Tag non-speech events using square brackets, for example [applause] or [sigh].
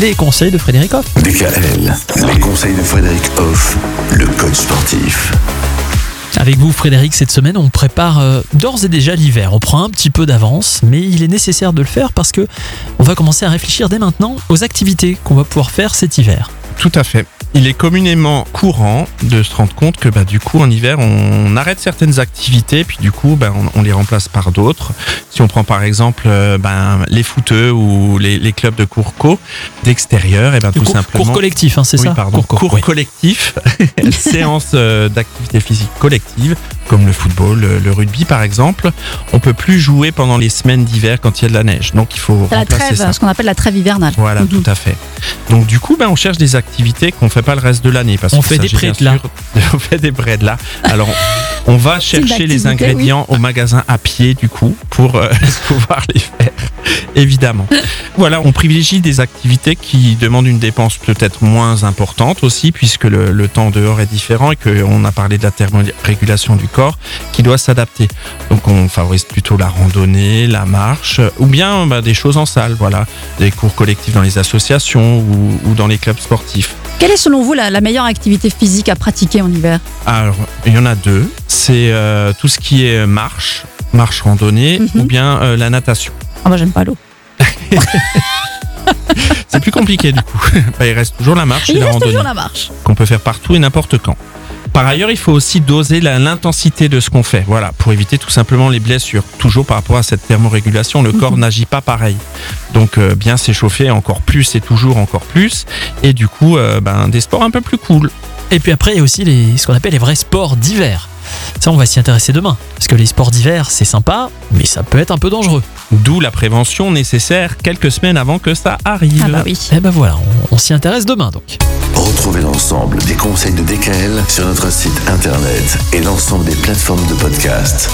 les conseils de Frédéric Hoff. DKL, les conseils de Frédéric Hoff, le coach sportif. Avec vous, Frédéric, cette semaine, on prépare euh, d'ores et déjà l'hiver. On prend un petit peu d'avance, mais il est nécessaire de le faire parce que on va commencer à réfléchir dès maintenant aux activités qu'on va pouvoir faire cet hiver. Tout à fait. Il est communément courant de se rendre compte que bah, du coup en hiver on arrête certaines activités puis du coup bah, on, on les remplace par d'autres. Si on prend par exemple euh, ben, les footeux ou les, les clubs de cours co d'extérieur, et ben tout cours, simplement cours collectif, hein, c'est oui, ça pardon, Cours, cours oui. collectif, [laughs] [laughs] séance euh, d'activité physique collective, comme le football, le, le rugby par exemple. On peut plus jouer pendant les semaines d'hiver quand il y a de la neige. Donc il faut la remplacer trêve, ça. ce qu'on appelle la trêve hivernale. Voilà, Mhm. tout à fait. Donc du coup, ben, on cherche des activités qu'on fait pas le reste de l'année. parce On [laughs] fait des prêts, là. de- On fait des braids là. Alors, on va chercher les ingrédients au magasin à pied du coup pour euh, [laughs] pouvoir les faire, évidemment. Voilà, on privilégie des activités qui demandent une dépense peut-être moins importante aussi, puisque le, le temps dehors est différent et qu'on a parlé de la thermorégulation du corps qui doit s'adapter. Donc on favorise plutôt la randonnée, la marche, ou bien bah, des choses en salle, voilà, des cours collectifs dans les associations ou, ou dans les clubs sportifs. Quelle est selon vous la, la meilleure activité physique à pratiquer en hiver? Alors, il y en a deux. C'est euh, tout ce qui est marche, marche randonnée, Mhm. ou bien euh, la natation. Ah moi j'aime pas l'eau. [laughs] C'est plus compliqué du coup. [laughs] Bah, il reste toujours la marche et Il la reste randonnée toujours la marche. qu'on peut faire partout et n'importe quand. Par ailleurs, il faut aussi doser la- l'intensité de ce qu'on fait, voilà, pour éviter tout simplement les blessures. Toujours par rapport à cette thermorégulation, le corps n'agit pas pareil. Donc euh, bien s'échauffer encore plus et toujours encore plus, et du coup, euh, ben, des sports un peu plus cool. Et puis après, il y a aussi les, ce qu'on appelle les vrais sports d'hiver. Ça, on va s'y intéresser demain. Parce que les sports d'hiver, c'est sympa, mais ça peut être un peu dangereux. D'où la prévention nécessaire quelques semaines avant que ça arrive. Ah bah oui. Eh ben voilà, on, on s'y intéresse demain donc. Retrouvez l'ensemble des conseils de DKL sur notre site internet et l'ensemble des plateformes de podcast.